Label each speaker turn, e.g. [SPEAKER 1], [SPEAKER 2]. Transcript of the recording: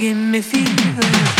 [SPEAKER 1] give me fever.